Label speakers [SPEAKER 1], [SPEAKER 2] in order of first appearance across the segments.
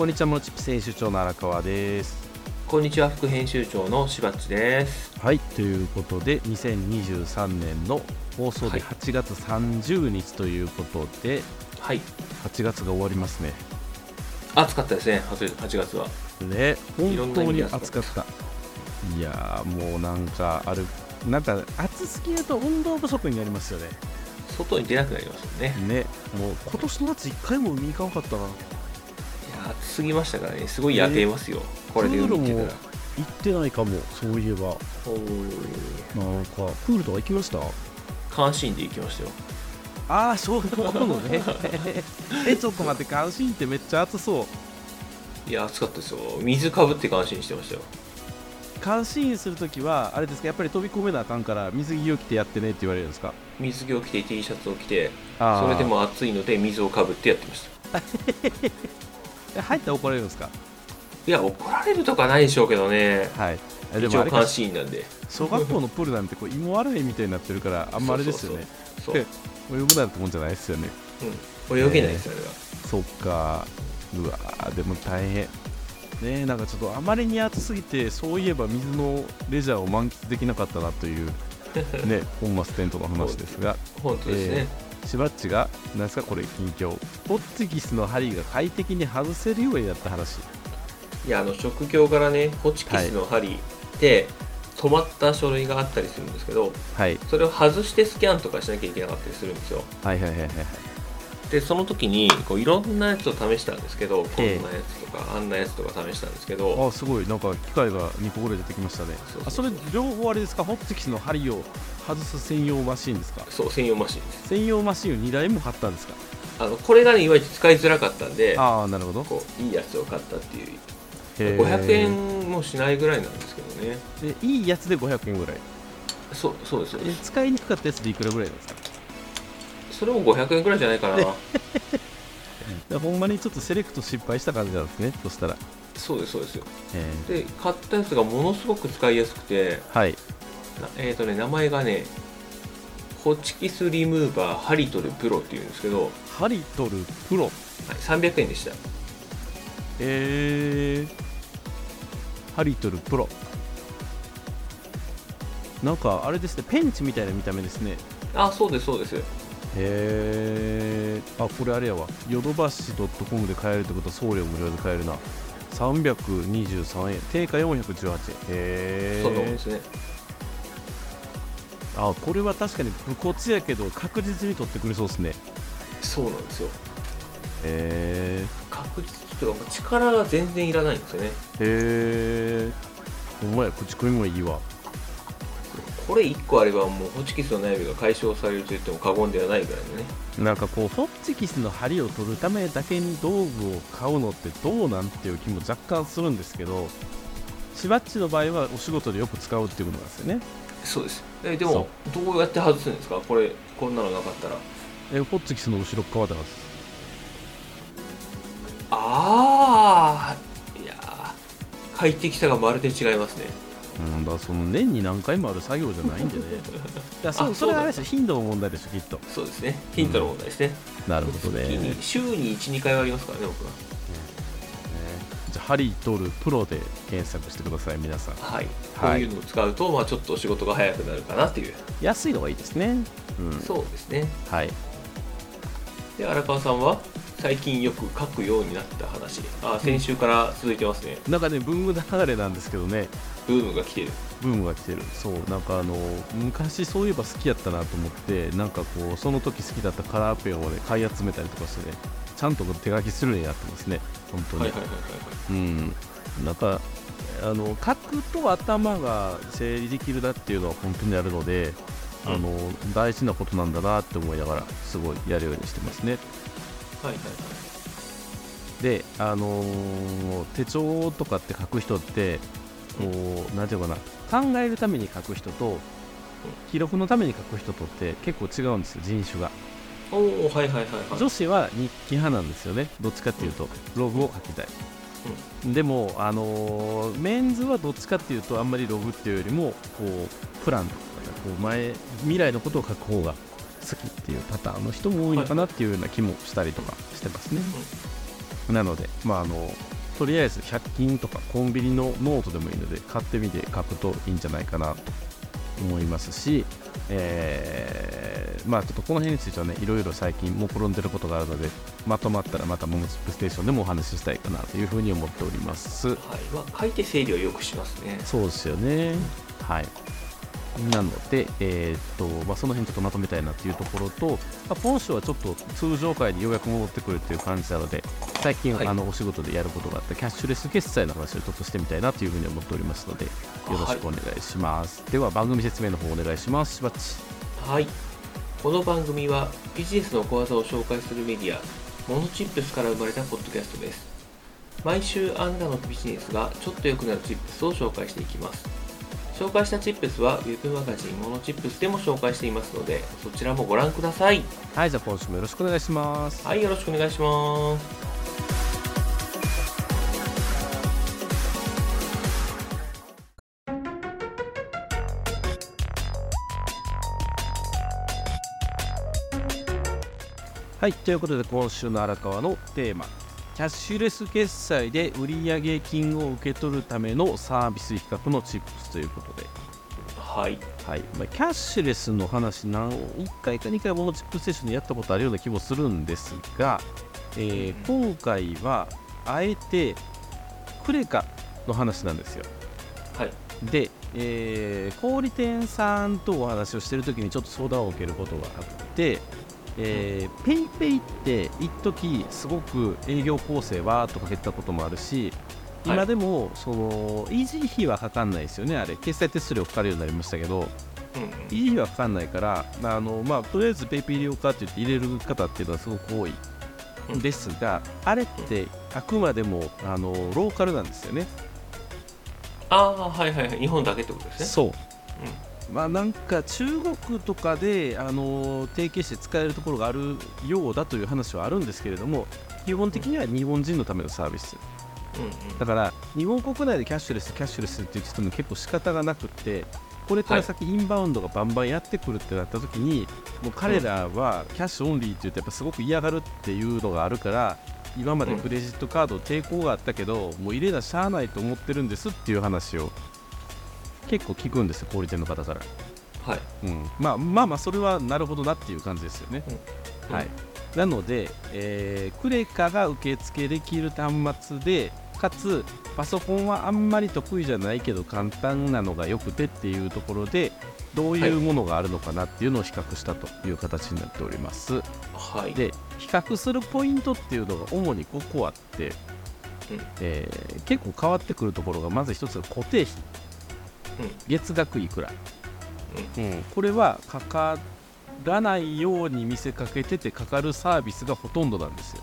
[SPEAKER 1] こんにちはモノチップ編集長の荒川です。
[SPEAKER 2] こんにちは副編集長のしばっちです。
[SPEAKER 1] はいということで2023年の放送で
[SPEAKER 2] はい。
[SPEAKER 1] 8月30日ということで、
[SPEAKER 2] はい。
[SPEAKER 1] 8月が終わりますね。
[SPEAKER 2] 暑かったですね 8, 8月は。
[SPEAKER 1] ね本当に
[SPEAKER 2] で暑か
[SPEAKER 1] った。いやーもうなんかあるなんか暑すぎると運動不足になりますよね。
[SPEAKER 2] 外に出なくなりましたね。
[SPEAKER 1] ねもう今年の夏1回も海行かなかったない
[SPEAKER 2] や暑すぎましたからね。すごい焼けますよ、これで海行ってたら。
[SPEAKER 1] 行ってないかもそういえば。なんかプールとか行きました？
[SPEAKER 2] 監視員で行きましたよ。
[SPEAKER 1] ああそういうことね。えちょっと待って関心ってめっちゃ暑そう。
[SPEAKER 2] いや暑かったですよ。水かぶって監視員してましたよ。
[SPEAKER 1] 監視員するときはあれですかやっぱり飛び込めなあかんから水着を着てやってねって言われるんですか？
[SPEAKER 2] 水着を着て T シャツを着てそれでも暑いので水をかぶってやってました
[SPEAKER 1] え入ったら怒られるんですか？
[SPEAKER 2] いや怒られるとかないでしょうけどね。
[SPEAKER 1] はい。えでも
[SPEAKER 2] 監視員なんで。
[SPEAKER 1] 小学校のプールなんてこう芋洗いみたいになってるからあんまあれですよね。
[SPEAKER 2] そ
[SPEAKER 1] 泳ぐなんてもんじゃないですよね。
[SPEAKER 2] そう、うん、泳げないですあれは。
[SPEAKER 1] そっか。うわーでも大変。ねえなんかちょっとあまりに暑すぎてそういえば水のレジャーを満喫できなかったなという ね本末転倒の話ですが。
[SPEAKER 2] 本当ですね、
[SPEAKER 1] しばっちが何ですかこれ近況。ポッツギスの針が快適に外せるようになった話。
[SPEAKER 2] いやあの職業からねホチキスの針で止まった書類があったりするんですけど
[SPEAKER 1] はい。
[SPEAKER 2] それを外してスキャンとかしなきゃいけなかったりするんですよ。
[SPEAKER 1] はいはいはいはいはい
[SPEAKER 2] でその時にこういろんなやつを試したんですけどこんな
[SPEAKER 1] ええ
[SPEAKER 2] やつとかあんなやつとか試したんですけど
[SPEAKER 1] あすごい。なんか機械が2個ぐらい出てきましたね。
[SPEAKER 2] そうそう
[SPEAKER 1] あそれ両方あれですか？ホッチキスの針を外す専用マシンですか？
[SPEAKER 2] そう専用マシンです。
[SPEAKER 1] 専用マシンを2台も買ったんですか？
[SPEAKER 2] あのこれがねいわゆる使いづらかったんで
[SPEAKER 1] ああなるほど。
[SPEAKER 2] こういいやつを買ったっていう。
[SPEAKER 1] へー。
[SPEAKER 2] 500円もしないぐらいなんですけどね。
[SPEAKER 1] でいいやつで500円ぐらい。
[SPEAKER 2] そうそうですそう
[SPEAKER 1] え
[SPEAKER 2] です。
[SPEAKER 1] 使いにくかったやつでいくらぐらいなんですか？
[SPEAKER 2] それも500円ぐらいじゃないかな
[SPEAKER 1] でほんまにちょっとセレクト失敗した感じなんですねそしたら、
[SPEAKER 2] そうですそうですよ。
[SPEAKER 1] え
[SPEAKER 2] で買ったやつがものすごく使いやすくて。
[SPEAKER 1] ーはい。
[SPEAKER 2] なえっ、とね名前がねホチキスリムーバーハリトルプロっていうんですけど、はい、
[SPEAKER 1] ハリトルプロ
[SPEAKER 2] ？300円でした。
[SPEAKER 1] えー、ハリトルプロ。なんかあれですねペンチみたいな見た目ですね。
[SPEAKER 2] あそうですそうです
[SPEAKER 1] へえあこれあれやわ。ヨドバシ .com で買えるってことは送料無料で買えるな。323円定価418円へえ
[SPEAKER 2] そうなん。ですね。
[SPEAKER 1] あこれは確かに武骨やけど確実に取ってくれそうですね。
[SPEAKER 2] そうなんですよ。
[SPEAKER 1] へ
[SPEAKER 2] 確実というか力が全然いらないんですよね。
[SPEAKER 1] えへえほんまや口コミもいいわ
[SPEAKER 2] これ1個あればもうホチキスの悩みが解消されると言っても過言ではないぐらいのね。
[SPEAKER 1] なんかこうホッチキスの針を取るためだけに道具を買うのってどうなんていう気も若干するんですけどしばっちの場合はお仕事でよく使うっていうことなんですよね。
[SPEAKER 2] そうです。えでもどうやって外すんですか？これこんなのなかったら。
[SPEAKER 1] えホッチキスの後ろ側で外す。
[SPEAKER 2] ああいやー快適さがまるで違いますね
[SPEAKER 1] うんだからその年に何回もある作業じゃないんでね。いやそ
[SPEAKER 2] あ
[SPEAKER 1] それはあれですよ。頻度の問題でしょきっと。
[SPEAKER 2] そうですね。ヒントの問題ですね、
[SPEAKER 1] なるほどね。
[SPEAKER 2] 週に12回はありますからね僕は。
[SPEAKER 1] じゃあハリトルプロで検索してください皆さん。
[SPEAKER 2] はい、
[SPEAKER 1] はい。
[SPEAKER 2] こういうのを使うと、まあ、ちょっと仕事が早くなるかなっていう、
[SPEAKER 1] 安いのがいいですね。うん。
[SPEAKER 2] そうですね。
[SPEAKER 1] はい。
[SPEAKER 2] で荒川さんは最近よく書くようになった話。あ先週から続いてますね、
[SPEAKER 1] なんかねブーム流れなんですけどね
[SPEAKER 2] ブームが来てる。
[SPEAKER 1] ブームが来てる。そうなんかあの昔そういえば好きやったなと思ってなんかこうその時好きだったカラーペンをね買い集めたりとかしてねちゃんと手書きするようになってますね。本当に、
[SPEAKER 2] はいはいはいはい
[SPEAKER 1] うん。なんかあの書くと頭が整理できるなっていうのは本当にあるので、あの大事なことなんだなって思いながらすごいやるようにしてますね。
[SPEAKER 2] はいはい。
[SPEAKER 1] であのー手帳とかって書く人ってこうなんていうのかな考えるために書く人と記録のために書く人とって結構違うんですよ人種が。
[SPEAKER 2] おおはいはいはいはい。
[SPEAKER 1] 女子は日記派なんですよねどっちかっていうとログを書きたい、でもあのーメンズはどっちかっていうとあんまりログっていうよりもこうプランとかこう前未来のことを書く方が好きっていうパターンの人も多いのかなっていうような気もしたりとかしてますね、なので、まあ、あのとりあえず100均とかコンビニのノートでもいいので買ってみて書くといいんじゃないかなと思いますし、えー、まあちょっとこの辺についてはねいろいろ最近も転んでることがあるのでまとまったらまたモモチップステーションでもお話ししたいかなというふうに思っております。
[SPEAKER 2] はい。まあ、書いて整理をよくしますね。
[SPEAKER 1] そうですよね。はいなので、えーっとまあ、その辺ちょっとまとめたいなっていうところと、まあ、今週はちょっと通常回でようやく戻ってくるっていう感じなので最近、
[SPEAKER 2] はい。
[SPEAKER 1] あのお仕事でやることがあったキャッシュレス決済の話をちょっとしてみたいなというふうに思っておりますのでよろしくお願いします、では番組説明の方お願いします。しばっち。
[SPEAKER 2] はい。この番組はビジネスの小技を紹介するメディアモノチップスから生まれたポッドキャストです。毎週あなたのビジネスがちょっと良くなるチップスを紹介していきます紹介したチップスは Web マガジンモノチップスでも紹介していますのでそちらもご覧ください。
[SPEAKER 1] はいじゃあ今週もよろしくお願いします。
[SPEAKER 2] はいよろしくお願いします。
[SPEAKER 1] はい、ということで今週の荒川のテーマキャッシュレス決済で売上金を受け取るためのサービス比較のチップスということで、
[SPEAKER 2] はい。
[SPEAKER 1] はい。まあ、キャッシュレスの話何1回か2回ものチップステーションでやったことあるような気もするんですが、えー今回はあえてクレカの話なんですよ。
[SPEAKER 2] はい。
[SPEAKER 1] で、えー小売店さんとお話をしてるときにちょっと相談を受けることがあって、えー、 PayPay って一時すごく営業攻勢わーっとかけてたこともあるし
[SPEAKER 2] はい。
[SPEAKER 1] 今でもその維持費はかかんないですよねあれ。決済手数料かかるようになりましたけど
[SPEAKER 2] うんうん。
[SPEAKER 1] 維持費はかかんないからあの、まあ、とりあえず PayPay 利用かって言って入れる方っていうのはすごく多い
[SPEAKER 2] うん。
[SPEAKER 1] ですが、あれってあくまでもあのローカルなんですよね。
[SPEAKER 2] ああはいはいはい。日本だけってことですね。
[SPEAKER 1] そう、まあなんか中国とかであの提携して使えるところがあるようだという話はあるんですけれども基本的には日本人のためのサービス。
[SPEAKER 2] うんうん。
[SPEAKER 1] だから日本国内でキャッシュレスキャッシュレスって言ってても結構仕方がなくってこれから先インバウンドがバンバンやってくるってなった時にもう彼らはキャッシュオンリーって言ってやっぱすごく嫌がるっていうのがあるから今までクレジットカード抵抗があったけどもう入れなしゃあないと思ってるんですっていう話を結構聞くんですよ小売店の方から、
[SPEAKER 2] はい。
[SPEAKER 1] うん、まあまあまあそれはなるほどなっていう感じですよね、
[SPEAKER 2] うん。
[SPEAKER 1] はい、なので、えークレカが受付できる端末でかつパソコンはあんまり得意じゃないけど簡単なのがよくてっていうところでどういうものがあるのかなっていうのを比較したという形になっております、
[SPEAKER 2] はい。
[SPEAKER 1] で比較するポイントっていうのが主に5個あって、
[SPEAKER 2] うん。
[SPEAKER 1] えー結構変わってくるところがまず一つが固定費。
[SPEAKER 2] うん
[SPEAKER 1] 月額いくら、うん。これはかからないように見せかけててかかるサービスがほとんどなんですよ。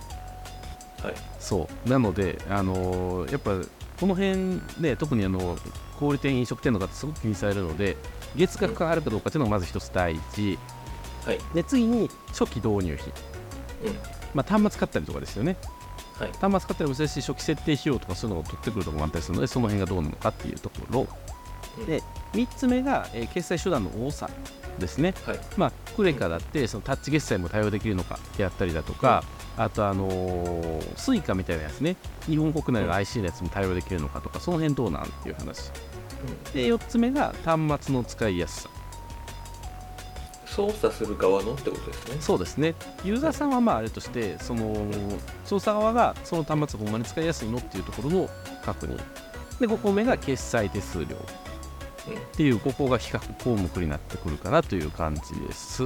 [SPEAKER 2] はい。
[SPEAKER 1] そう。なので、あのーやっぱこの辺ね特にあの小売店飲食店の方すごく気にされるので月額があるかどうかっていうのがまず一つ第一。
[SPEAKER 2] はい。
[SPEAKER 1] で次に初期導入費、
[SPEAKER 2] うん。
[SPEAKER 1] まあ、端末買ったりとかですよね。
[SPEAKER 2] はい。
[SPEAKER 1] 端末買ったりもすし初期設定費用とかそういうのを取ってくるところもあったりするのでその辺がどうなのかっていうところ。
[SPEAKER 2] うん
[SPEAKER 1] で3つ目が、えー決済手段の多さですね。
[SPEAKER 2] はい。
[SPEAKER 1] まあ、クレカだってそのタッチ決済も対応できるのかであったりだとか、あとあのースイカみたいなやつね。日本国内の IC のやつも対応できるのかとかその辺どうなんっていう話。で4つ目が端末の使いやすさ。
[SPEAKER 2] 操作する側のってことですね。
[SPEAKER 1] そうですね。ユーザーさんはまああれとしてその操作側がその端末ほんまに使いやすいのっていうところの確認。で5個目が決済手数料っていうここが比較項目になってくるかなという感じです。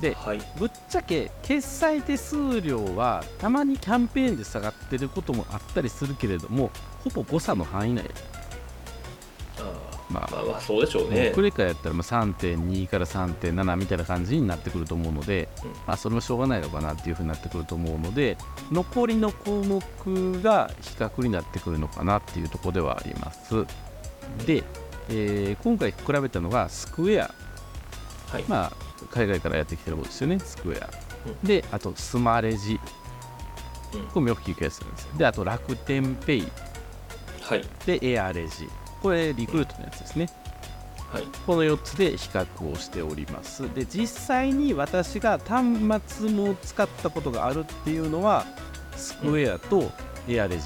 [SPEAKER 1] で
[SPEAKER 2] はい。
[SPEAKER 1] ぶっちゃけ決済手数料はたまにキャンペーンで下がってることもあったりするけれどもほぼ誤差の範囲内。
[SPEAKER 2] あ
[SPEAKER 1] まあ
[SPEAKER 2] ーまあまあそうでしょうね。
[SPEAKER 1] クレカやったらまあ3.2から3.7みたいな感じになってくると思うので、
[SPEAKER 2] うん。
[SPEAKER 1] まあ、それもしょうがないのかなっていうふうになってくると思うので残りの項目が比較になってくるのかなっていうところではあります。で、えー今回比べたのがスクエア
[SPEAKER 2] はい
[SPEAKER 1] まあ、海外からやってきてるものですよね、スクエア。
[SPEAKER 2] うん
[SPEAKER 1] で、あと、スマレジ。
[SPEAKER 2] うん
[SPEAKER 1] これもよく聞くやつなんですよ。で、あと、楽天ペイ。
[SPEAKER 2] はい
[SPEAKER 1] で、エアレジ。これ、リクルートのやつですね。
[SPEAKER 2] はい
[SPEAKER 1] この4つで比較をしております。で、実際に私が端末も使ったことがあるっていうのは、スクエアとエアレジ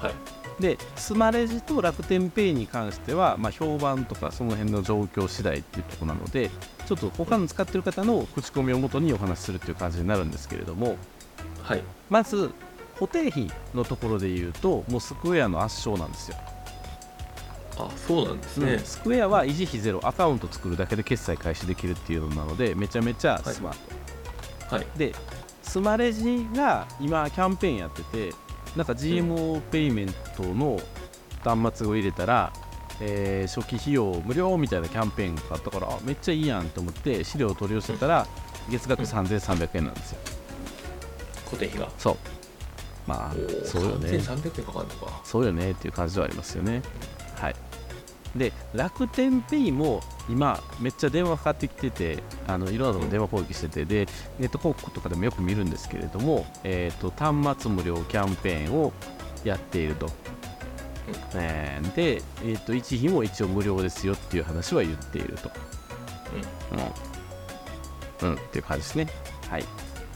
[SPEAKER 2] はい
[SPEAKER 1] でスマレジと楽天ペイに関しては、まあ、評判とかその辺の状況次第っていうところなのでちょっと他の使ってる方の口コミをもとにお話しするっていう感じになるんですけれども。
[SPEAKER 2] はい。
[SPEAKER 1] まず固定費のところで言うともうスクエアの圧勝なんですよ、
[SPEAKER 2] あそうなんですね、
[SPEAKER 1] うん。スクエアは維持費ゼロアカウント作るだけで決済開始できるっていうのなのでめちゃめちゃスマート、
[SPEAKER 2] はい。
[SPEAKER 1] でスマレジが今キャンペーンやっててなんか GMO ペイメントの端末を入れたら、えー初期費用無料みたいなキャンペーンがあったからあめっちゃいいやんと思って資料を取り寄せたら月額3300円なんですよ。
[SPEAKER 2] 固定費が？
[SPEAKER 1] そう。まあそうよね。
[SPEAKER 2] 3300円かかるのか。
[SPEAKER 1] そうよねっていう感じではありますよね。はい。で楽天ペイも今めっちゃ電話かかってきててあのいろんなところ電話攻撃しててでネット広告とかでもよく見るんですけれども、えー、と端末無料キャンペーンをやっていると、えーで、えー、と一費も一応無料ですよっていう話は言っていると。うん、うん、っていう感じですね。はい。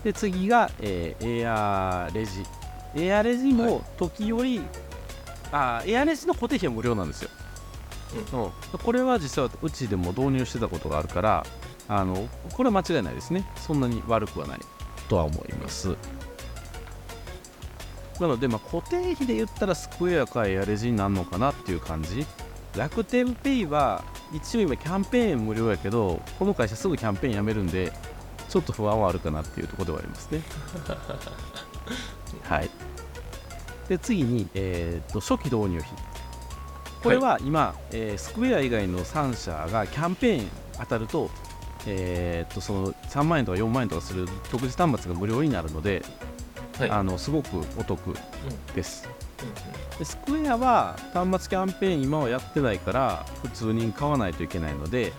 [SPEAKER 1] で次が、えーエアレジ。エアレジも時折、あエアレジの固定費は無料なんですよ、うん、これは実はうちでも導入してたことがあるからあのこれは間違いないですね。そんなに悪くはない。とは思います。なので、まあ、固定費で言ったらスクエアかエアレジになるのかなっていう感じ。楽天ペイは一応今キャンペーン無料やけどこの会社すぐキャンペーンやめるんでちょっと不安はあるかなっていうところではありますね。はい。で次に、えー、と初期導入費これは今、えースクエア以外の3社がキャンペーン当たると,、えー、とその3万円とか4万円とかする特殊端末が無料になるので、
[SPEAKER 2] はい。
[SPEAKER 1] あのすごくお得です。
[SPEAKER 2] うん。
[SPEAKER 1] でスクエアは端末キャンペーン今はやってないから普通に買わないといけないので、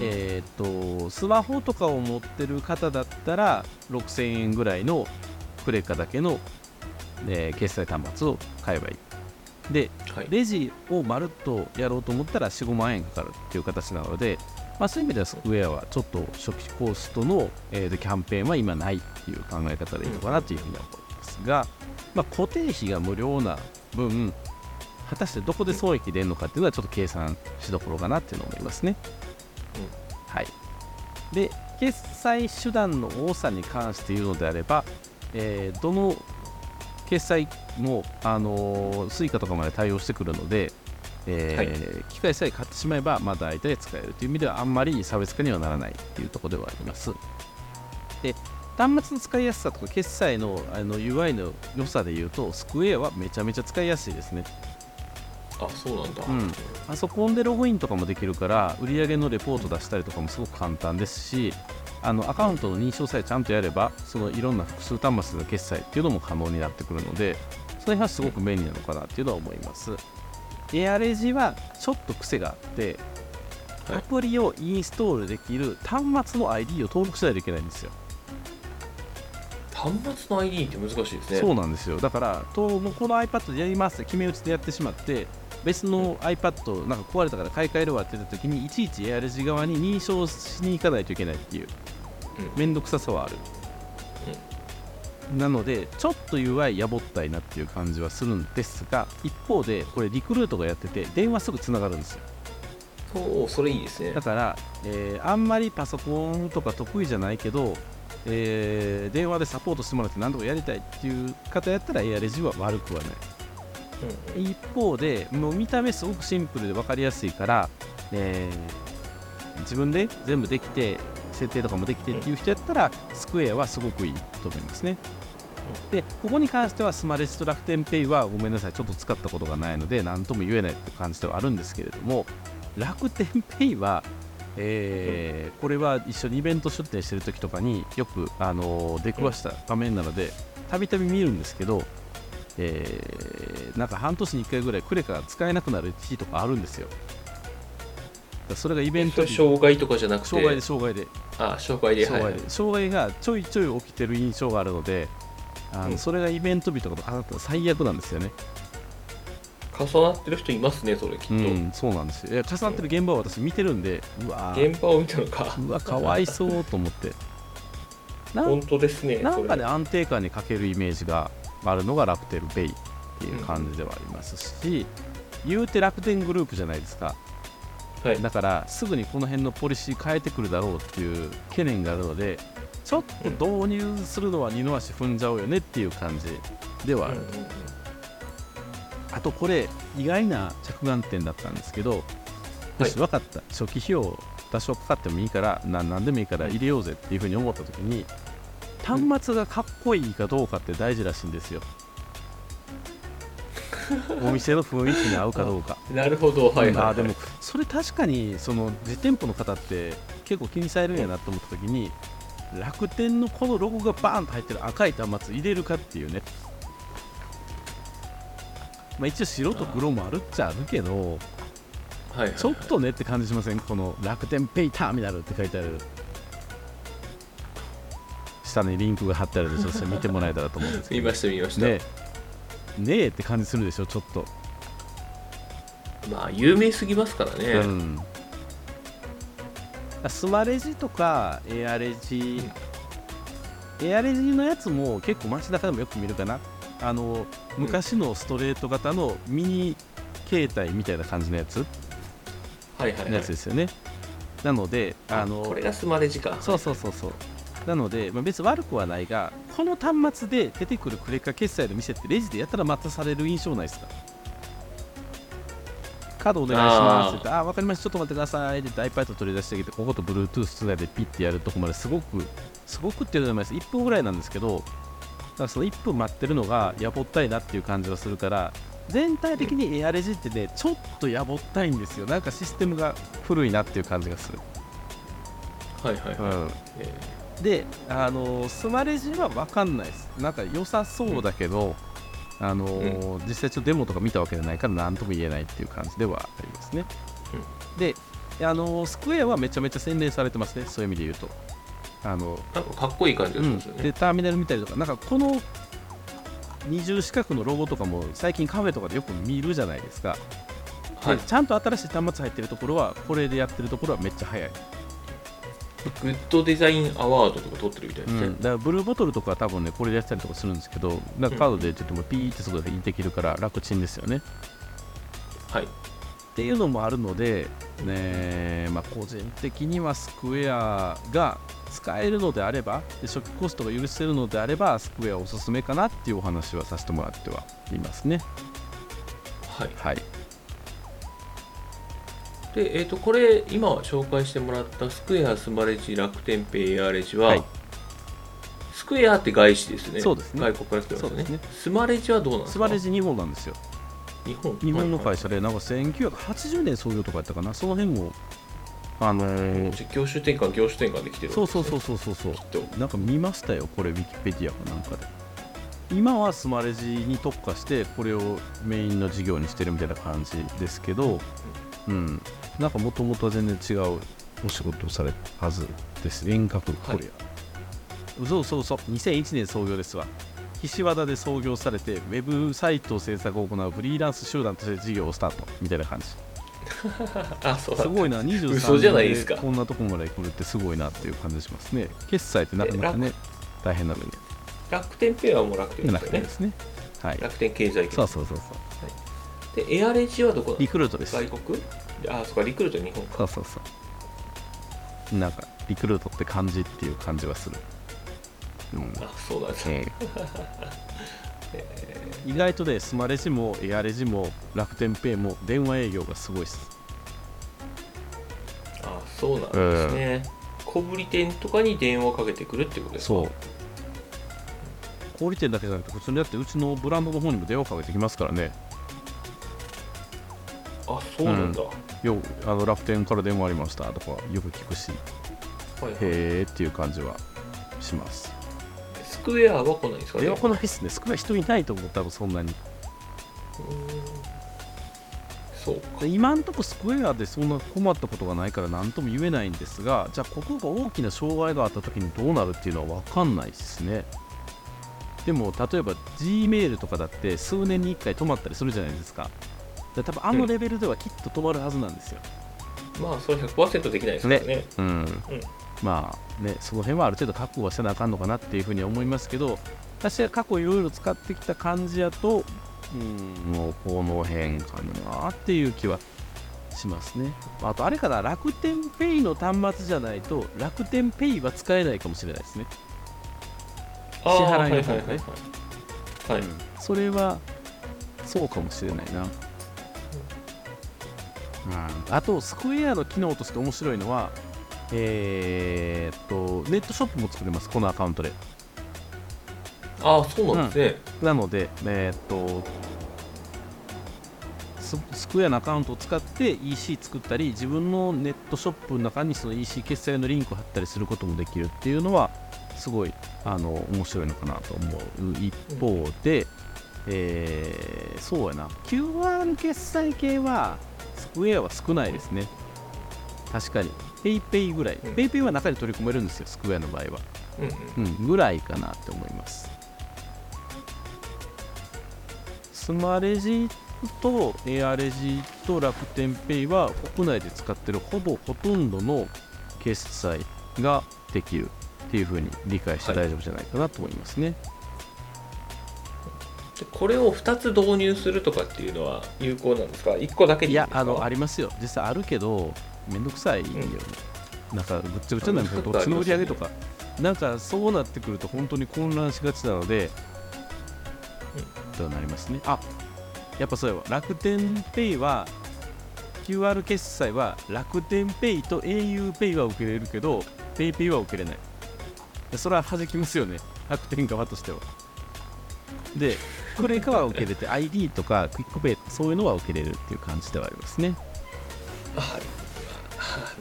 [SPEAKER 1] えー、とスマホとかを持ってる方だったら6000円ぐらいのクレカだけの、えー決済端末を買えばいいで
[SPEAKER 2] うんはい
[SPEAKER 1] レジをまるっとやろうと思ったら45万円かかるっていう形なので、まあ、そういう意味ではスクエアはちょっと初期コストの、えーとキャンペーンは今ないっていう考え方でいいのかなというふうには思いますが、まあ、固定費が無料な分果たしてどこで損益出るのかっていうのはちょっと計算しどころかなっていうのを思いますね。はい、で決済手段の多さに関して言うのであれば、えーどの決済も、あのー、 Suica とかまで対応してくるので、えー機械さえ買ってしまえば、まあ、大体使えるという意味ではあんまり差別化にはならないっていうところではあります。で端末の使いやすさとか決済のあの UI の良さで言うとスクエアはめちゃめちゃ使いやすいですね。
[SPEAKER 2] あそうなんだ、
[SPEAKER 1] うんパソコンでログインとかもできるから売上のレポート出したりとかもすごく簡単ですしあのアカウントの認証さえちゃんとやればそのいろんな複数端末での決済っていうのも可能になってくるのでその辺はすごく便利なのかなっていうのは思います。エアレジはちょっと癖があって
[SPEAKER 2] はい。
[SPEAKER 1] アプリをインストールできる端末の ID を登録しないといけないんですよ。
[SPEAKER 2] 端末の ID って難しいですね。
[SPEAKER 1] そうなんですよ。だからとこの iPad でやりますって決め打ちでやってしまって別の iPad なんか壊れたから買い替えるわって言った時にいちいちエアレジ側に認証しに行かないといけないっていう。
[SPEAKER 2] うん
[SPEAKER 1] 面倒くささはある、なのでちょっと UI やぼったいなっていう感じはするんですが一方でこれリクルートがやってて電話すぐつながるんですよ。
[SPEAKER 2] そうそれいいですね。
[SPEAKER 1] だから、えーあんまりパソコンとか得意じゃないけど、えー電話でサポートしてもらって何とかやりたいっていう方やったらエアレジは悪くはない。
[SPEAKER 2] うん。
[SPEAKER 1] 一方でもう見た目すごくシンプルで分かりやすいから、えー自分で全部できて設定とかもできてっていう人やったらスクエアはすごくいいと思いますねでここに関してはスマレジと楽天ペイはごめんなさいちょっと使ったことがないので何とも言えないって感じではあるんですけれども楽天ペイはえーこれは一緒にイベント出店してる時とかによく、あの出くわした画面なのでたびたび見るんですけど、えーなんか半年に1回ぐらいクレカが使えなくなる日とかあるんですよ。それがイベント
[SPEAKER 2] 障害とかじゃなくて？
[SPEAKER 1] 障害で障害で。
[SPEAKER 2] あ障害で
[SPEAKER 1] 障害
[SPEAKER 2] はい
[SPEAKER 1] で。障害がちょいちょい起きてる印象があるのであの、
[SPEAKER 2] うん。
[SPEAKER 1] それがイベント日とかと重なったら最悪なんですよね。
[SPEAKER 2] 重なってる人いますねそれきっと、
[SPEAKER 1] うん、そうなんですよ。重なってる現場を私見てるんで、うわー。
[SPEAKER 2] 現場を見たのか。
[SPEAKER 1] うわかわいそうと思って。
[SPEAKER 2] 本当ですね
[SPEAKER 1] なんかね
[SPEAKER 2] そ
[SPEAKER 1] 安定感に欠けるイメージがあるのが楽天ペイっていう感じではありますし、言うて楽天グループじゃないですか
[SPEAKER 2] はい。
[SPEAKER 1] だからすぐにこの辺のポリシー変えてくるだろうっていう懸念があるのでちょっと導入するのは二の足踏んじゃうよねっていう感じではある、
[SPEAKER 2] うん
[SPEAKER 1] あとこれ意外な着眼点だったんですけど、よし分かった。初期費用多少かかってもいいからな何でもいいから入れようぜっていうふうに思った時に端末がかっこいいかどうかって大事らしいんですよ お店の雰囲気に合うかどうか。
[SPEAKER 2] なるほど。はいはい、はい、
[SPEAKER 1] でもそれ確かにその実店舗の方って結構気にされるんやなと思った時に楽天のこのロゴがバーンと入ってる赤い端末入れるかっていうね。まあ一応白と黒もあるっちゃあるけど
[SPEAKER 2] はいはいはい。
[SPEAKER 1] ちょっとねって感じしません？この楽天ペイターミナルって書いてある。下にリンクが貼ってあるでしょ見てもらえたらと思うんですけど。
[SPEAKER 2] 見ました見ました、
[SPEAKER 1] ねねえって感じするでしょちょっと。
[SPEAKER 2] まあ有名すぎますからね、
[SPEAKER 1] うん、スマレジとかエアレジ、エアレジのやつも結構街中でもよく見るかな。あの昔のストレート型のミニ携帯みたいな感じのやつ。
[SPEAKER 2] はいはい、はい、
[SPEAKER 1] のやつですよね、なのであの
[SPEAKER 2] これがスマレジか。
[SPEAKER 1] そうそうそうそうなので、まあ、別に悪くはないがこの端末で出てくるクレカ決済の店ってレジでやったら待たされる印象ないですか？カードお願いしますってああー、わかりました、ちょっと待ってくださいって iPad 取り出してきて、ここと Bluetooth つないでピッてやるとこまですごく、すごくっていうのはないです、1分ぐらいなんですけど、だからその1分待ってるのがやぼったいなっていう感じがするから、全体的にエアレジってね、ちょっとやぼったいんですよ、なんかシステムが古いなっていう感じがする。
[SPEAKER 2] はいはいはい、
[SPEAKER 1] うん。
[SPEAKER 2] え
[SPEAKER 1] であのスマレジは分かんないです。なんか良さそうだけど、あの実際ちょっとデモとか見たわけじゃないから何とも言えないっていう感じではありますね、であのスクエアはめちゃめちゃ洗練されてますね。そういう意味で言うと。あの、
[SPEAKER 2] ーなんかかっこいい感じが
[SPEAKER 1] うん
[SPEAKER 2] しますよね、
[SPEAKER 1] でターミナル見たりとかなんかこの二重四角のロゴとかも最近カフェとかでよく見るじゃないですか、で
[SPEAKER 2] はい。
[SPEAKER 1] ちゃんと新しい端末入ってるところはこれでやってるところはめっちゃ早い
[SPEAKER 2] グッドデザインアワードとか取ってるみたいですね、
[SPEAKER 1] うん、だからブルーボトルとかは多分ねこれでやってたりとかするんですけどなんかカードでちょっともうピーってそこできるから楽ちんですよね。
[SPEAKER 2] はい。
[SPEAKER 1] っていうのもあるのでねまあ個人的にはスクエアが使えるのであればで初期コストが許せるのであればスクエアおすすめかなっていうお話はさせてもらってはいますね。
[SPEAKER 2] はい。
[SPEAKER 1] はい
[SPEAKER 2] で、えー、とこれ今紹介してもらったスクエアスマレジ楽天ペイエアレジは、
[SPEAKER 1] はい。
[SPEAKER 2] スクエアって外資ですね。
[SPEAKER 1] そうですね。
[SPEAKER 2] 外国から来てますよね。
[SPEAKER 1] そうです
[SPEAKER 2] スマレジはどうなんですか？
[SPEAKER 1] スマレジ日本なんですよ。
[SPEAKER 2] 日本。
[SPEAKER 1] 日本の会
[SPEAKER 2] 社
[SPEAKER 1] 社でなんか1980年創業とかやったかな。その辺もあのー
[SPEAKER 2] 業種転換業種転換できてる
[SPEAKER 1] そうそうそう
[SPEAKER 2] う
[SPEAKER 1] そうそう。そう
[SPEAKER 2] と。
[SPEAKER 1] なんか見ましたよ、これ、ウィキペディアかなんかで。今はスマレジに特化して、これをメインの事業にしてるみたいな感じですけど、うん、なんかもともとは全然違うお仕事をされたはずです、遠隔コリア。そうそうそう、2001年創業ですわ。岸和田で創業されて、ウェブサイト制作を行うフリーランス集団として事業をスタートみたいな感じ。
[SPEAKER 2] あそう
[SPEAKER 1] すごいな、23
[SPEAKER 2] 嘘じゃないですか
[SPEAKER 1] こんなとこまで来るってすごいなっていう感じしますね。決済ってなかなかね、大変なのに。
[SPEAKER 2] 楽天ペイはもう楽天
[SPEAKER 1] な
[SPEAKER 2] ですよね
[SPEAKER 1] くてですね。はい。
[SPEAKER 2] 楽天経済圏
[SPEAKER 1] そうそうそうそう。
[SPEAKER 2] でエアレジはどこなん
[SPEAKER 1] リクルートです。
[SPEAKER 2] か外国？あそっかリクルート日本か
[SPEAKER 1] そうそうそう。なんか、リクルートって感じっていう感じはする。うん
[SPEAKER 2] あそうなんです
[SPEAKER 1] ええ意外とね、スマレジもエアレジも楽天ペイも電話営業がすごいです。
[SPEAKER 2] あそうなんですね、小売店とかに電話かけてくるってことですか？
[SPEAKER 1] そう。小売店だけじゃなくて、普通にだってうちのブランドの方にも電話かけてきますからね。
[SPEAKER 2] あそうなんだ、
[SPEAKER 1] よあの楽天から電話ありましたとかよく聞くし、
[SPEAKER 2] はいはい。
[SPEAKER 1] へーっていう感じはします。
[SPEAKER 2] スクエアは来ないんですかね？
[SPEAKER 1] 来ないですね。少ない人いないと思う、多分そんなに。
[SPEAKER 2] そう
[SPEAKER 1] 今んとこスクエアでそんな困ったことがないから何とも言えないんですがじゃあここが大きな障害があった時にどうなるっていうのは分かんないですね。でも例えば Gmail とかだって数年に1回止まったりするじゃないですか。で多分あのレベルではきっと止まるはずなんですよ、
[SPEAKER 2] まあそれ100%できないですからね。
[SPEAKER 1] うん。まあねその辺はある程度覚悟はせなあかんのかなっていうふうには思いますけど私は過去いろいろ使ってきた感じやとうんもうこの辺かなっていう気はしますね。あとあれかな楽天ペイの端末じゃないと楽天ペイは使えないかもしれないですね。支払いの方ね。
[SPEAKER 2] はいはいはいはい、はい。
[SPEAKER 1] うん。それはそうかもしれないな、うん、あとスクエアの機能として面白いのはえーっとネットショップも作れますこのアカウントで。
[SPEAKER 2] ああそうなんですね、
[SPEAKER 1] なのでえーっとススクエアのアカウントを使って EC 作ったり自分のネットショップの中にその EC 決済のリンクを貼ったりすることもできるっていうのはすごいあの面白いのかなと思う。一方で、えーそうやな。QR 決済系はスクエアは少ないですね。確かに。PayPay ぐらい。
[SPEAKER 2] うん。
[SPEAKER 1] PayPay は中に取り込めるんですよスクエアの場合は。
[SPEAKER 2] うんうん。
[SPEAKER 1] うん、ぐらいかなって思います。スマレジとエアレジと楽天ペイは国内で使ってるほぼほとんどの決済ができるっていうふうに理解して大丈夫じゃないかなと思いますね。
[SPEAKER 2] でこれを2つ導入するとかっていうのは有効なんですか？1個だけでい
[SPEAKER 1] いや、あの、ありますよ。実際あるけど、めんどくさいよね。なんか、ぐっちゃぐちゃになるんですよ。どっちの売り上げとか。なんか、そうなってくると、本当に混乱しがちなので、となりますね。あやっぱそうやわ。楽天ペイは、QR 決済は楽天ペイと au ペイは受けれるけど、 PayPay は受けれない。でそれは弾きますよね。楽天側としては。で、クレカは受けれて、 iD とか QUICPay、そういうのは受けれるっていう感じではありますね。
[SPEAKER 2] あ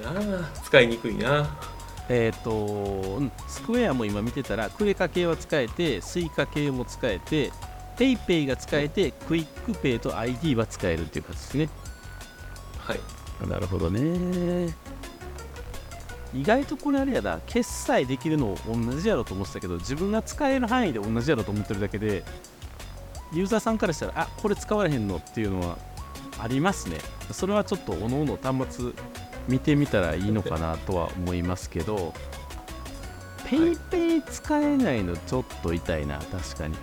[SPEAKER 2] あなあ使いにくいな
[SPEAKER 1] えっ、と、うん Square も今見てたら、クレカ系は使えて、 Suica 系も使えて、PayPay が使えて、クイックペイと ID は使えるっていう感じですね。
[SPEAKER 2] はい
[SPEAKER 1] なるほどね。意外とこれあれやな、決済できるの同じやろと思ってたけど、自分が使える範囲で同じやろと思ってるだけで、ユーザーさんからしたら、あこれ使われへんのっていうのはありますね。それはちょっとおのおの端末見てみたらいいのかなとは思いますけど、PayPay 使えないのちょっと痛いな、確かに。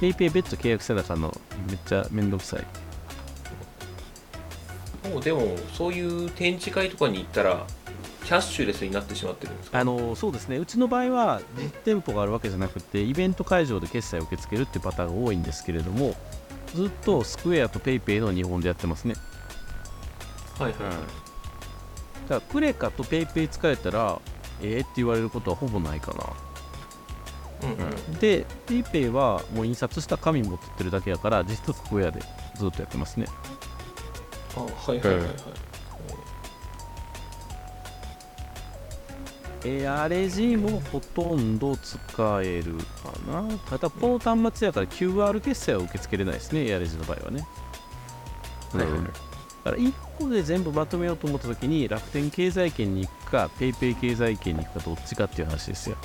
[SPEAKER 1] PayPay 別途契約せなあかんのめっちゃめんどくさい。
[SPEAKER 2] もうでもそういう展示会とかに行ったらキャッシュレスになってしまってるんですか？
[SPEAKER 1] あのそうですね。うちの場合は実店舗があるわけじゃなくてイベント会場で決済を受け付けるっていうパターンが多いんですけれどもずっと Square と PayPay の2本でやってますね。
[SPEAKER 2] はいはいはい、
[SPEAKER 1] だからクレカと PayPay 使えたらええって言われることはほぼないか
[SPEAKER 2] うんうん。
[SPEAKER 1] な、で PayPay はもう印刷した紙持ってってるだけやから実質 Square でずっとやってますね。
[SPEAKER 2] あはいはいはいはい、
[SPEAKER 1] エアレジもほとんど使えるかな。ただこの端末やから QR 決済は受け付けれないですね。エアレジの場合はね。
[SPEAKER 2] はいはいはい。
[SPEAKER 1] だから1個で全部まとめようと思った時に楽天経済圏に行くか PayPay 経済圏に行くかどっちかっていう話ですよ。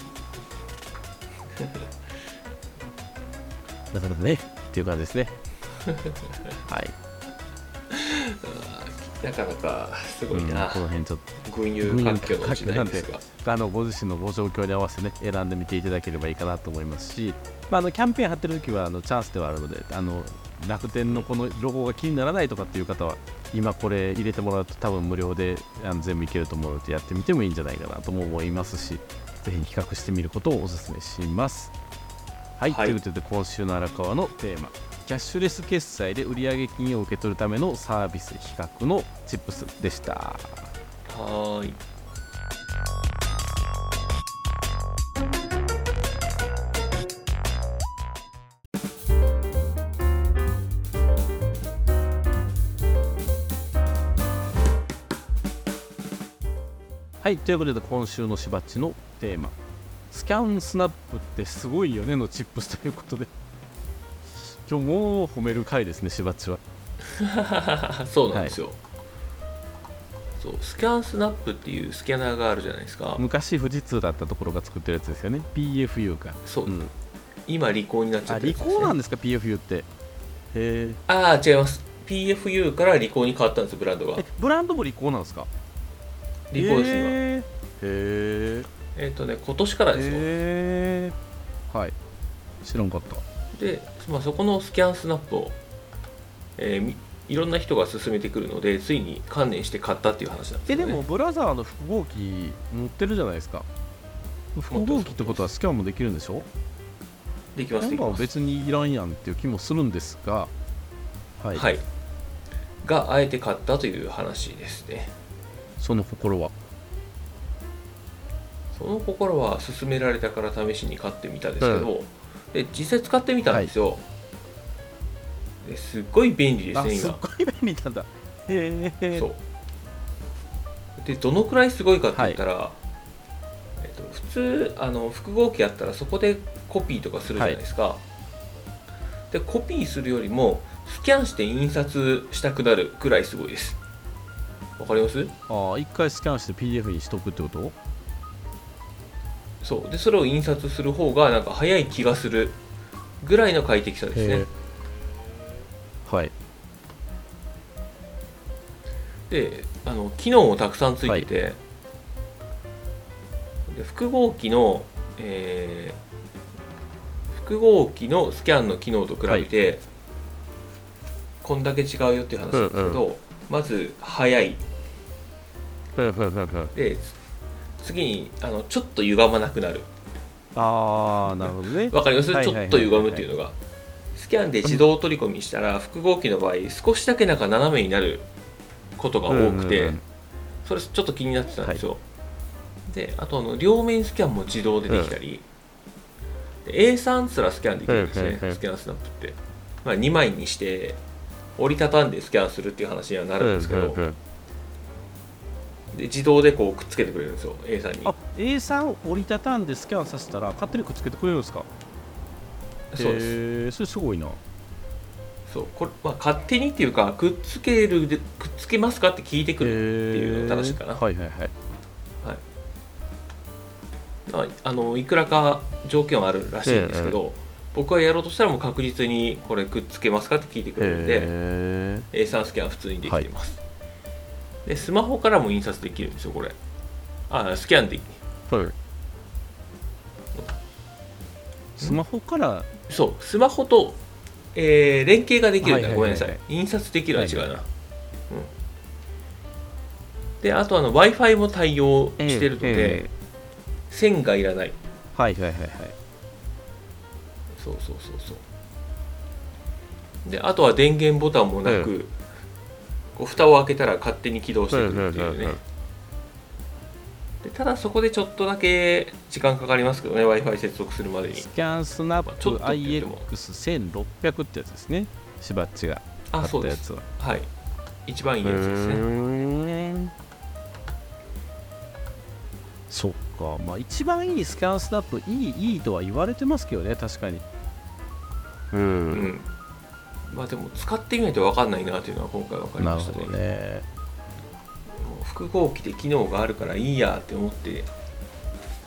[SPEAKER 1] だからねっていう感じですね。はい、
[SPEAKER 2] なかなかすごい
[SPEAKER 1] うん
[SPEAKER 2] な、
[SPEAKER 1] この辺ちょっ
[SPEAKER 2] 群雄割拠の時代ですが
[SPEAKER 1] とあのご自身のご状況に合わせてね選んでみていただければいいかなと思いますし、まあ、あのキャンペーン貼ってる時はあのチャンスではあるのであの楽天のこのロゴが気にならないとかっていう方は今これ入れてもらうと多分無料であの全部いけると思うのでやってみてもいいんじゃないかなとも思いますしぜひ比較してみることをお勧めします。はい、
[SPEAKER 2] はい。
[SPEAKER 1] ということで今週の荒川のテーマキャッシュレス決済で売上金を受け取るためのサービス比較のチップスでした。
[SPEAKER 2] はーい。
[SPEAKER 1] はい、ということで今週のしばっちのテーマ。スキャンスナップってすごいよねのチップスということで今日もう褒める回ですねしばっちは。
[SPEAKER 2] そうなんですよ、そうスキャンスナップっていうスキャナーがあるじゃないですか。
[SPEAKER 1] 昔富士通だったところが作ってるやつですよね PFU か。
[SPEAKER 2] そう、
[SPEAKER 1] うん、
[SPEAKER 2] 今利口になっちゃってるね。
[SPEAKER 1] コーなんですか PFU って。へえ
[SPEAKER 2] ああ違います。PFU から利口に変わったんですブランドが。
[SPEAKER 1] えブランドもリコーなんですか？
[SPEAKER 2] 利口です今。
[SPEAKER 1] へえへ
[SPEAKER 2] えっ、とね今年からですよ、
[SPEAKER 1] えはい。知らんかった。
[SPEAKER 2] で、まあ、そこのスキャンスナップを、えーみいろんな人が勧めてくるのでついに観念して買ったっていう話なんですよね。
[SPEAKER 1] えでもブラザーの複合機持ってるじゃないですか。複合機ってことはスキャンもできるんでしょ？
[SPEAKER 2] できますできます。
[SPEAKER 1] 別にいらんやんっていう気もするんですが。はい、
[SPEAKER 2] はい。があえて買ったという話ですね。
[SPEAKER 1] その心は？
[SPEAKER 2] その心は勧められたから試しに買ってみたんですけど、で実際使ってみたんですよ、ですっごい便利です
[SPEAKER 1] あ
[SPEAKER 2] ね今。
[SPEAKER 1] すっごい便利なんだ。へえ
[SPEAKER 2] そう。でどのくらいすごいかって言ったら、えっと、普通あの複合機やったらそこでコピーとかするじゃないですか、でコピーするよりもスキャンして印刷したくなるくらいすごいです。わかります？
[SPEAKER 1] ああ一回スキャンして PDF にしとくってこと？
[SPEAKER 2] そう。でそれを印刷する方がなんか早い気がするぐらいの快適さですね。
[SPEAKER 1] はい。
[SPEAKER 2] であの機能もたくさんついてて、で複合機の、えー複合機のスキャンの機能と比べて、こんだけ違うよっていう話なんですけど、まず早い。
[SPEAKER 1] ふんふんふんふん。
[SPEAKER 2] で次にあのちょっと歪まなくなる。
[SPEAKER 1] ああなるほどね。
[SPEAKER 2] わかります、
[SPEAKER 1] はいはいはいはい。
[SPEAKER 2] ちょっと歪むっていうのが。スキャンで自動取り込みしたら複合機の場合少しだけなんか斜めになることが多くて、
[SPEAKER 1] うんうんうん。
[SPEAKER 2] それちょっと気になってたんですよ、であとあの両面スキャンも自動でできたり、で A3 すらスキャンできるんですね、
[SPEAKER 1] うんうんうん
[SPEAKER 2] スキャンスナップって、まあ、2枚にして折りたたんでスキャンするっていう話にはなるんですけど、
[SPEAKER 1] うんうんうん
[SPEAKER 2] で自動でこうくっつけてくれるんですよ A3 に。
[SPEAKER 1] あ A3 を折りたたんでスキャンさせたら勝手にくっつけてくれるんですか？
[SPEAKER 2] そうです。
[SPEAKER 1] へえそれすごいな。
[SPEAKER 2] そうこれ、まあ、勝手にっていうかくっつけるでくっつけますかって聞いてくるっていうのが正しいかな、
[SPEAKER 1] へーはいはい。はい。
[SPEAKER 2] まあ、あのいくらか条件はあるらしいんですけど、僕はやろうとしたらもう確実にこれくっつけますかって聞いてくれるんで、
[SPEAKER 1] へ
[SPEAKER 2] A3 スキャンは普通にできています、でスマホからも印刷できるんですよこれ。あスキャンで。
[SPEAKER 1] はい。スマホから？
[SPEAKER 2] そうスマホと、えー連携ができるんだ、
[SPEAKER 1] はいはいはいはい。
[SPEAKER 2] ごめんなさい。印刷できるのは違うな、うん。であと w i f i も対応してるので、
[SPEAKER 1] え
[SPEAKER 2] 線がいらない。
[SPEAKER 1] えはいはいはいはい。
[SPEAKER 2] そうそうそうそう。であとは電源ボタンもなく、
[SPEAKER 1] う
[SPEAKER 2] こう蓋を開けたら勝手に起動してくるっていうね。でただそこでちょっとだけ時間かかりますけどね w i f i 接続するまでに。
[SPEAKER 1] スキャンスナップ
[SPEAKER 2] まあちょっとって言っても。
[SPEAKER 1] IX1600 ってやつですね。しばっちが
[SPEAKER 2] あ
[SPEAKER 1] 買
[SPEAKER 2] そうです
[SPEAKER 1] ったやつは。
[SPEAKER 2] はい。一番いいやつですね。
[SPEAKER 1] ねそっか。まあ一番いいスキャンスナップいいいいとは言われてますけどね確かに。う
[SPEAKER 2] うんんまあでも使ってみないと分かんないなというのは今回分かりましたね。
[SPEAKER 1] どね
[SPEAKER 2] 複合機で機能があるからいいやって思って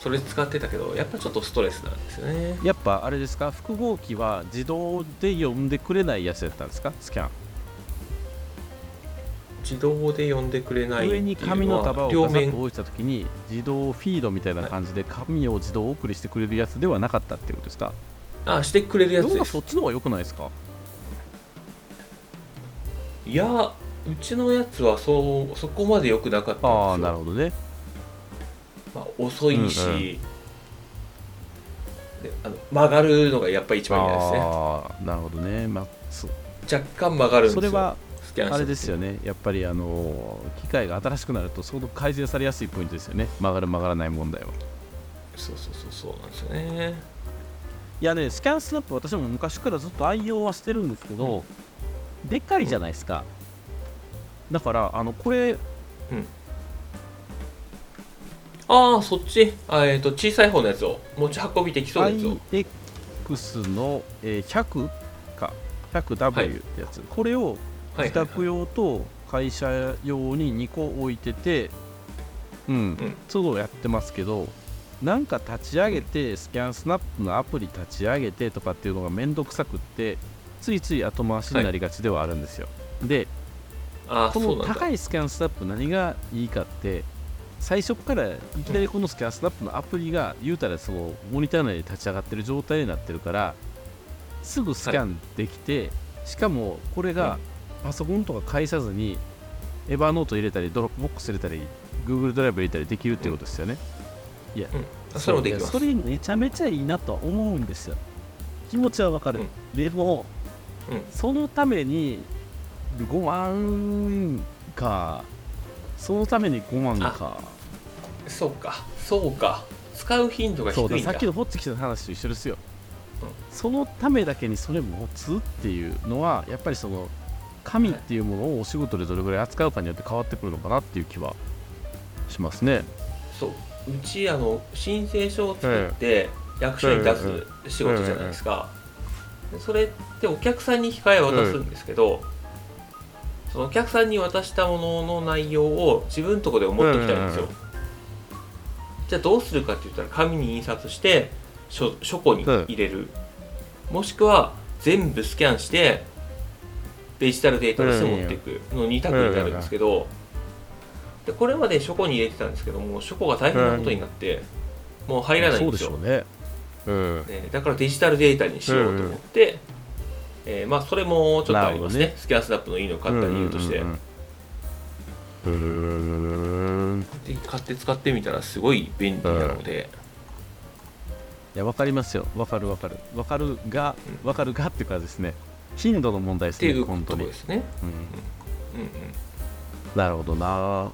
[SPEAKER 2] それ使ってたけどやっぱちょっとストレスなんですよね。
[SPEAKER 1] やっぱあれですか？複合機は自動で読んでくれないやつやったんですか？スキャン。
[SPEAKER 2] 自動で読んでくれない
[SPEAKER 1] 上に紙の束を
[SPEAKER 2] 両
[SPEAKER 1] ガサと置いた時に自動フィードみたいな感じで紙を自動送りしてくれるやつではなかったっていうことですか？
[SPEAKER 2] あしてくれるやつ
[SPEAKER 1] どう
[SPEAKER 2] です
[SPEAKER 1] がそっちの方が良くないですか？
[SPEAKER 2] いやうちのやつはそうそこまで良くなかったんですよ。
[SPEAKER 1] ああなるほどね。
[SPEAKER 2] まあ、遅いし、
[SPEAKER 1] うんうん。
[SPEAKER 2] であの曲がるのがやっぱり一番嫌ですね。
[SPEAKER 1] ああなるほどね。まあそ
[SPEAKER 2] 若干曲がるんですよ。
[SPEAKER 1] それはあれですよ
[SPEAKER 2] ね。
[SPEAKER 1] ねやっぱりあの機械が新しくなると相当改善されやすいポイントですよね。曲がる曲がらない問題は。
[SPEAKER 2] そうそうそうそうなんですよね。
[SPEAKER 1] いやねスキャンスナップ私も昔からずっと愛用はしてるんですけど、でっかいじゃないですか。だからあのこれ
[SPEAKER 2] ああそっち？あ、えー、と小さい方のやつを持ち運びできそうなやつを。
[SPEAKER 1] IX の、えー100か 100W ってやつ、これを
[SPEAKER 2] はい
[SPEAKER 1] 自宅用と会社用に2個置いててうん、都度やってますけどなんか立ち上げてスキャンスナップのアプリ立ち上げてとかっていうのがめんどくさくってついつい後回しになりがちではあるんですよ、でこの高い ScanSnap 何がいいかって最初からいきなりこの ScanSnap のアプリが言うたらそのモニター内で立ち上がってる状態になってるからすぐスキャンできて、しかもこれがパソコンとか介さずに Evernote 入れたり Dropbox 入れたり Google ドライブ入れたりできるっていうことですよね、
[SPEAKER 2] あそれもできます。
[SPEAKER 1] それめちゃめちゃいいなとは思うんですよ。気持ちはわかる、でも、
[SPEAKER 2] うん
[SPEAKER 1] そのために5万か。そのために5万か。
[SPEAKER 2] そうか。そうか。使う頻度が低
[SPEAKER 1] そうだ。
[SPEAKER 2] いんだ。
[SPEAKER 1] さっきのホッチキスの話と一緒ですよ、
[SPEAKER 2] うん。
[SPEAKER 1] そのためだけにそれ持つっていうのはやっぱりその紙っていうものをお仕事でどれぐらい扱うかによって変わってくるのかなっていう気はしますね。
[SPEAKER 2] そう。うちあの申請書を作って役所に出す仕事じゃないですか、でそれってお客さんに控え渡すんですけど、そのお客さんに渡したものの内容を自分のところで持ってきたいんですよ、
[SPEAKER 1] うん
[SPEAKER 2] じゃあどうするかって言ったら紙に印刷して書書庫に入れる、もしくは全部スキャンしてデジタルデータとして持っていくの2択になるんですけど、でこれまで書庫に入れてたんですけども書庫が大変なことになって、もう入らないんですよ。
[SPEAKER 1] そうでしょうねうん。
[SPEAKER 2] ねだからデジタルデータにしようと思って、えーまあ、それもちょっとありますね。
[SPEAKER 1] ね。
[SPEAKER 2] スキャンスナップのいいの買った理由として、
[SPEAKER 1] うんうんうん。うん
[SPEAKER 2] で買って使ってみたらすごい便利なので、
[SPEAKER 1] いや分かりますよ。分かる分かる。分かるが分かるがっていうかですね。頻度の問題ですね
[SPEAKER 2] っていうと
[SPEAKER 1] 本当に、
[SPEAKER 2] ころですね、
[SPEAKER 1] うん、
[SPEAKER 2] うんうん、
[SPEAKER 1] なるほどな。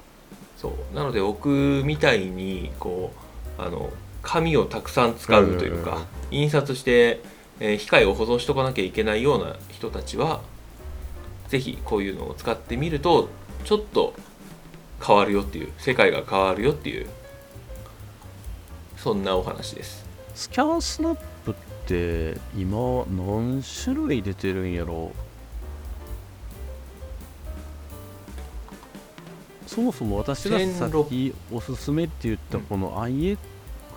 [SPEAKER 2] そう。なので僕みたいにこうあの紙をたくさん使うというか、印刷して、えー機械を保存しとかなきゃいけないような人たちはぜひこういうのを使ってみるとちょっと変わるよっていう世界が変わるよっていうそんなお話です。
[SPEAKER 1] スキャンスナップって今何種類出てるんやろ？そもそも私がさっきおすすめって言ったこの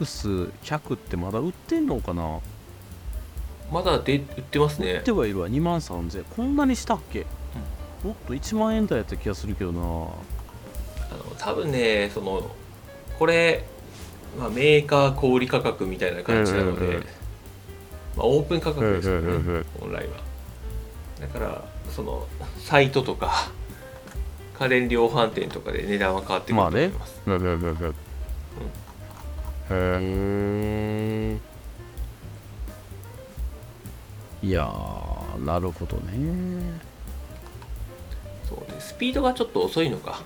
[SPEAKER 1] IX100 ってまだ売ってんのかな？
[SPEAKER 2] まだで売ってますね。
[SPEAKER 1] 売ってはいるわ。2万3000こんなにしたっけ、もっと1万円台やった気がするけどな。
[SPEAKER 2] あの多分ねそのこれ、まあ、メーカー小売価格みたいな感じなので、
[SPEAKER 1] うんうんうん。
[SPEAKER 2] まあ、オープン価格ですよね、
[SPEAKER 1] うんうんうんうん。
[SPEAKER 2] 本来は。だからそのサイトとか家電量販店とかで値段は変わってくると
[SPEAKER 1] まあね。
[SPEAKER 2] 思います、
[SPEAKER 1] うんうんうん。うんへえいやーなるほどね。
[SPEAKER 2] そうでスピードがちょっと遅いのか。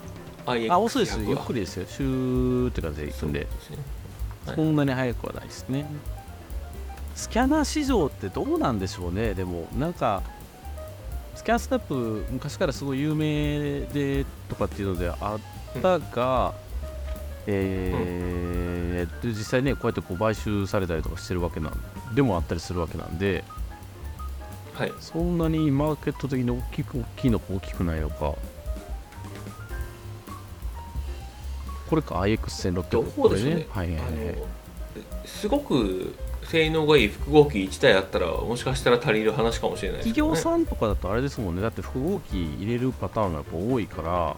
[SPEAKER 2] IX100
[SPEAKER 1] あ遅いです
[SPEAKER 2] は
[SPEAKER 1] ゆっくりですよ。シューって感じでいくんで。
[SPEAKER 2] ですね。はい。
[SPEAKER 1] そんなに速くはないですね。スキャナー市場ってどうなんでしょうね。でもなんかスキャンスナップ昔からすごい有名でとかっていうのであったが、えーで実際ねこうやってこう買収されたりとかしてるわけなんでもあったりするわけなんで
[SPEAKER 2] はい。
[SPEAKER 1] そんなにマーケット的に大きく大きいのか大きくないのか。これか IX1600
[SPEAKER 2] ど
[SPEAKER 1] これ
[SPEAKER 2] うでしょうね。
[SPEAKER 1] はいはいはい。
[SPEAKER 2] すごく性能がいい複合機1台あったらもしかしたら足りる話かもしれないです
[SPEAKER 1] 企業さんとかだとあれですもんね。だって複合機入れるパターンがやっぱ多いから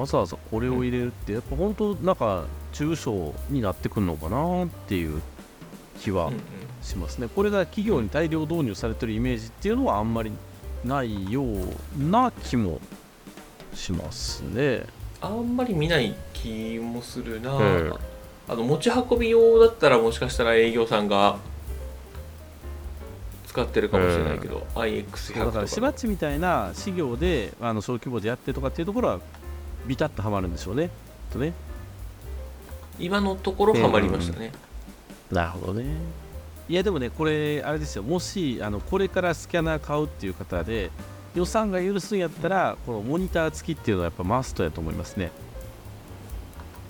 [SPEAKER 1] わざわざこれを入れるってやっぱ本当なんか中小になってくるのかなっていう気は
[SPEAKER 2] うんうん。
[SPEAKER 1] しますね、これが企業に大量導入されてるイメージっていうのはあんまりないような気もしますね。
[SPEAKER 2] あんまり見ない気もするな、
[SPEAKER 1] ええ。
[SPEAKER 2] あの持ち運び用だったらもしかしたら営業さんが使ってるかもしれないけど、IX100 とか
[SPEAKER 1] だからしばっちみたいな事業であの小規模でやってるとかっていうところはビタッとはまるんでしょうね。とね。
[SPEAKER 2] 今のところハマりましたね、
[SPEAKER 1] なるほどね。いやでもね、これ、あれですよ、もしあのこれからスキャナー買うっていう方で、予算が許すんやったら、このモニター付きっていうのはやっぱマストやと思いますね。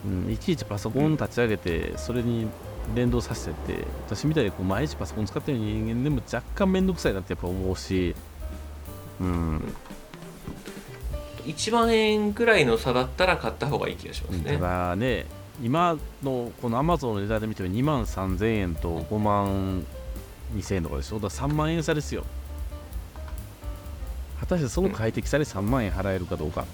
[SPEAKER 1] うん、いちいちパソコン立ち上げて、それに連動させてって、私みたいにこう毎日パソコン使ってる人間でも若干めんどくさいなってやっぱ思うし、うん、
[SPEAKER 2] 1万円くらいの差だったら買った方がいい気がしますね、
[SPEAKER 1] ただね、今のこの Amazon の値段で見ても2万3000円と5万2000円とかでしょ、だから3万円差ですよ。果たしてその快適さで3万円払えるかどうか。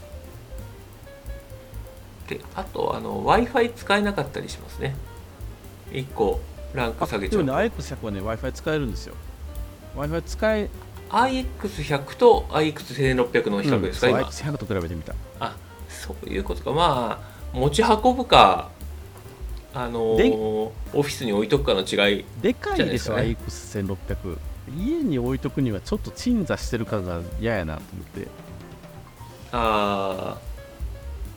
[SPEAKER 2] であと w i f i 使えなかったりしますね1個ランク下げち
[SPEAKER 1] でもね、
[SPEAKER 2] ゃうと
[SPEAKER 1] IX100 はね、Wi-Fi 使えるんですよ。Wi-Fi 使え
[SPEAKER 2] iX100 と iX1600 の比較ですか、
[SPEAKER 1] うん、
[SPEAKER 2] 今。
[SPEAKER 1] そう iX100 と比べてみた。
[SPEAKER 2] あそういうことか。まあ持ち運ぶかあの
[SPEAKER 1] で
[SPEAKER 2] ーオフィスに置いとくかの違い
[SPEAKER 1] でかいでしょ、
[SPEAKER 2] じゃない
[SPEAKER 1] iX1600 家に置いとくにはちょっと鎮座してる感が嫌やなと思って。
[SPEAKER 2] あ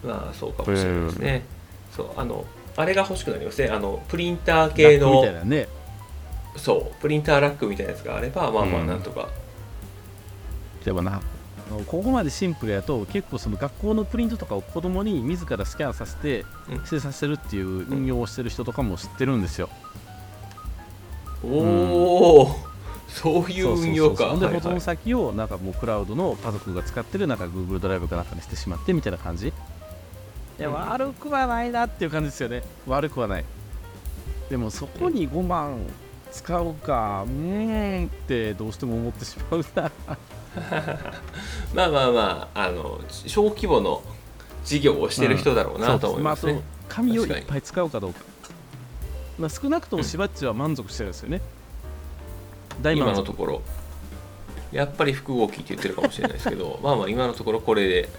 [SPEAKER 2] あまあそうかもしれないですね、そうあのあれが欲しくなりますね。あのプリンター系の
[SPEAKER 1] たいなね。
[SPEAKER 2] そうプリンターラックみたいなやつがあればまあまあ
[SPEAKER 1] うん。
[SPEAKER 2] なんとか、
[SPEAKER 1] でもなここまでシンプルやと結構その学校のプリントとかを子供に自らスキャンさせて
[SPEAKER 2] うん。
[SPEAKER 1] 指定させるっていう運用をしてる人とかも知ってるんですよ。
[SPEAKER 2] おお、そういう運用か。
[SPEAKER 1] そうそうそうほんで保存先をなんかもうクラウドの家族が使ってるなんか Google ドライブかなんかにしてしまってみたいな感じ。いや
[SPEAKER 2] うん
[SPEAKER 1] 悪くはないなっていう感じですよね。悪くはない。でもそこに5万使うかうーんってどうしても思ってしまうな
[SPEAKER 2] まあまあまああの小規模の事業をしてる人だろうなと思いますね。
[SPEAKER 1] そう、あと紙をいっぱい使うかどうか、まあ、少なくともしばっちは満足してるんですよね、大
[SPEAKER 2] 今
[SPEAKER 1] 満足。
[SPEAKER 2] のところ。やっぱり複合機って言ってるかもしれないですけど まあまあ今のところこれで。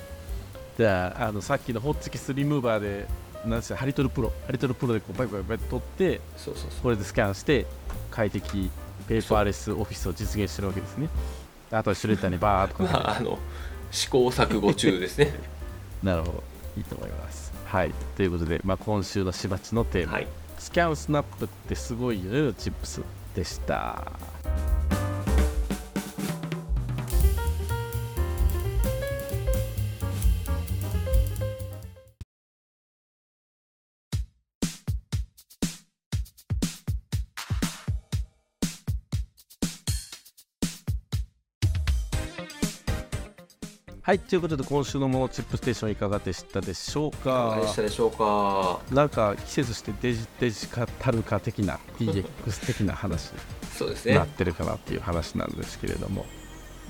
[SPEAKER 1] じゃああのさっきのホッチキスリムーバーでなんでハリトルプロ。ハリトルプロでこうバイバイバイ取って
[SPEAKER 2] そうそうそう。
[SPEAKER 1] これでスキャンして快適ペーパーレスオフィスを実現してるわけですねあとはシュレッダーにバーっとか
[SPEAKER 2] まああの試行錯誤中ですね。
[SPEAKER 1] なるほど。いいと思います。はい。ということで、まあ、今週のしばちのテーマ、
[SPEAKER 2] はい。
[SPEAKER 1] スキャンスナップってすごいよねチップスでしたはいということで今週のモノチップステーションいかがでしたでしょう
[SPEAKER 2] いかが
[SPEAKER 1] か
[SPEAKER 2] でしたでしょうか？
[SPEAKER 1] なんか季節してデジデジカル化的な DX 的な話。
[SPEAKER 2] そうですね。
[SPEAKER 1] になってるかなっていう話なんですけれども。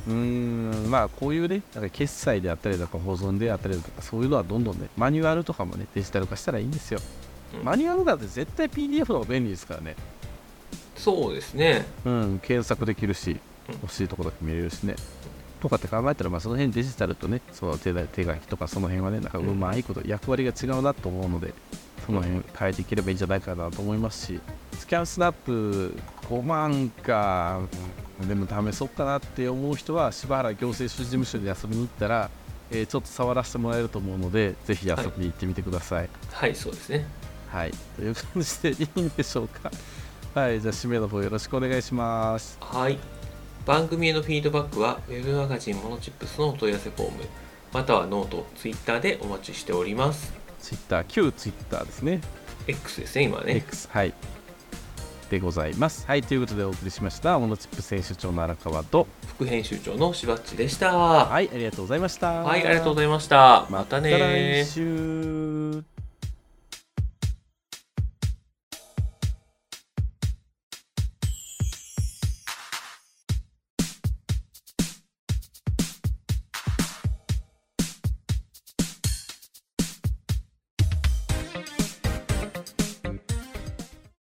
[SPEAKER 1] うーんまあこういうねなんか決済であったりとか保存であったりとかそういうのはどんどんねマニュアルとかもねデジタル化したらいいんですよ、
[SPEAKER 2] うん。
[SPEAKER 1] マニュアルだって絶対 PDF の方が便利ですからね。
[SPEAKER 2] そうですね。
[SPEAKER 1] うん検索できるし
[SPEAKER 2] うん。
[SPEAKER 1] 欲しいとこだけ見れるしねとかって考えたら、まあ、その辺デジタルとねその手だ手書きとかその辺はねなんかうまいこと役割が違うなと思うのでその辺変えていければいいんじゃないかなと思いますしスキャンスナップ5万かでも試そうかなって思う人は柴原行政書士事務所に遊びに行ったら、えーちょっと触らせてもらえると思うのでぜひ遊びに行ってみてください。
[SPEAKER 2] はいそうですね
[SPEAKER 1] はい、という感じでいいんでしょうか。はい、じゃあ締めの方よろしくお願いします。
[SPEAKER 2] はい番組へのフィードバックは Web マガジンモノチップスのお問い合わせフォームまたはノート Twitter でお待ちしております
[SPEAKER 1] Twitter、旧 Twitter ですね。
[SPEAKER 2] X ですね今はね
[SPEAKER 1] X、はい。でございます。はい、ということでお送りしました、モノチップス編集長の荒川と、
[SPEAKER 2] 副編集長のしばっちでしたは
[SPEAKER 1] はい、ありがとうございました。
[SPEAKER 2] いありがとうございましたまた
[SPEAKER 1] また
[SPEAKER 2] ね
[SPEAKER 1] 来週。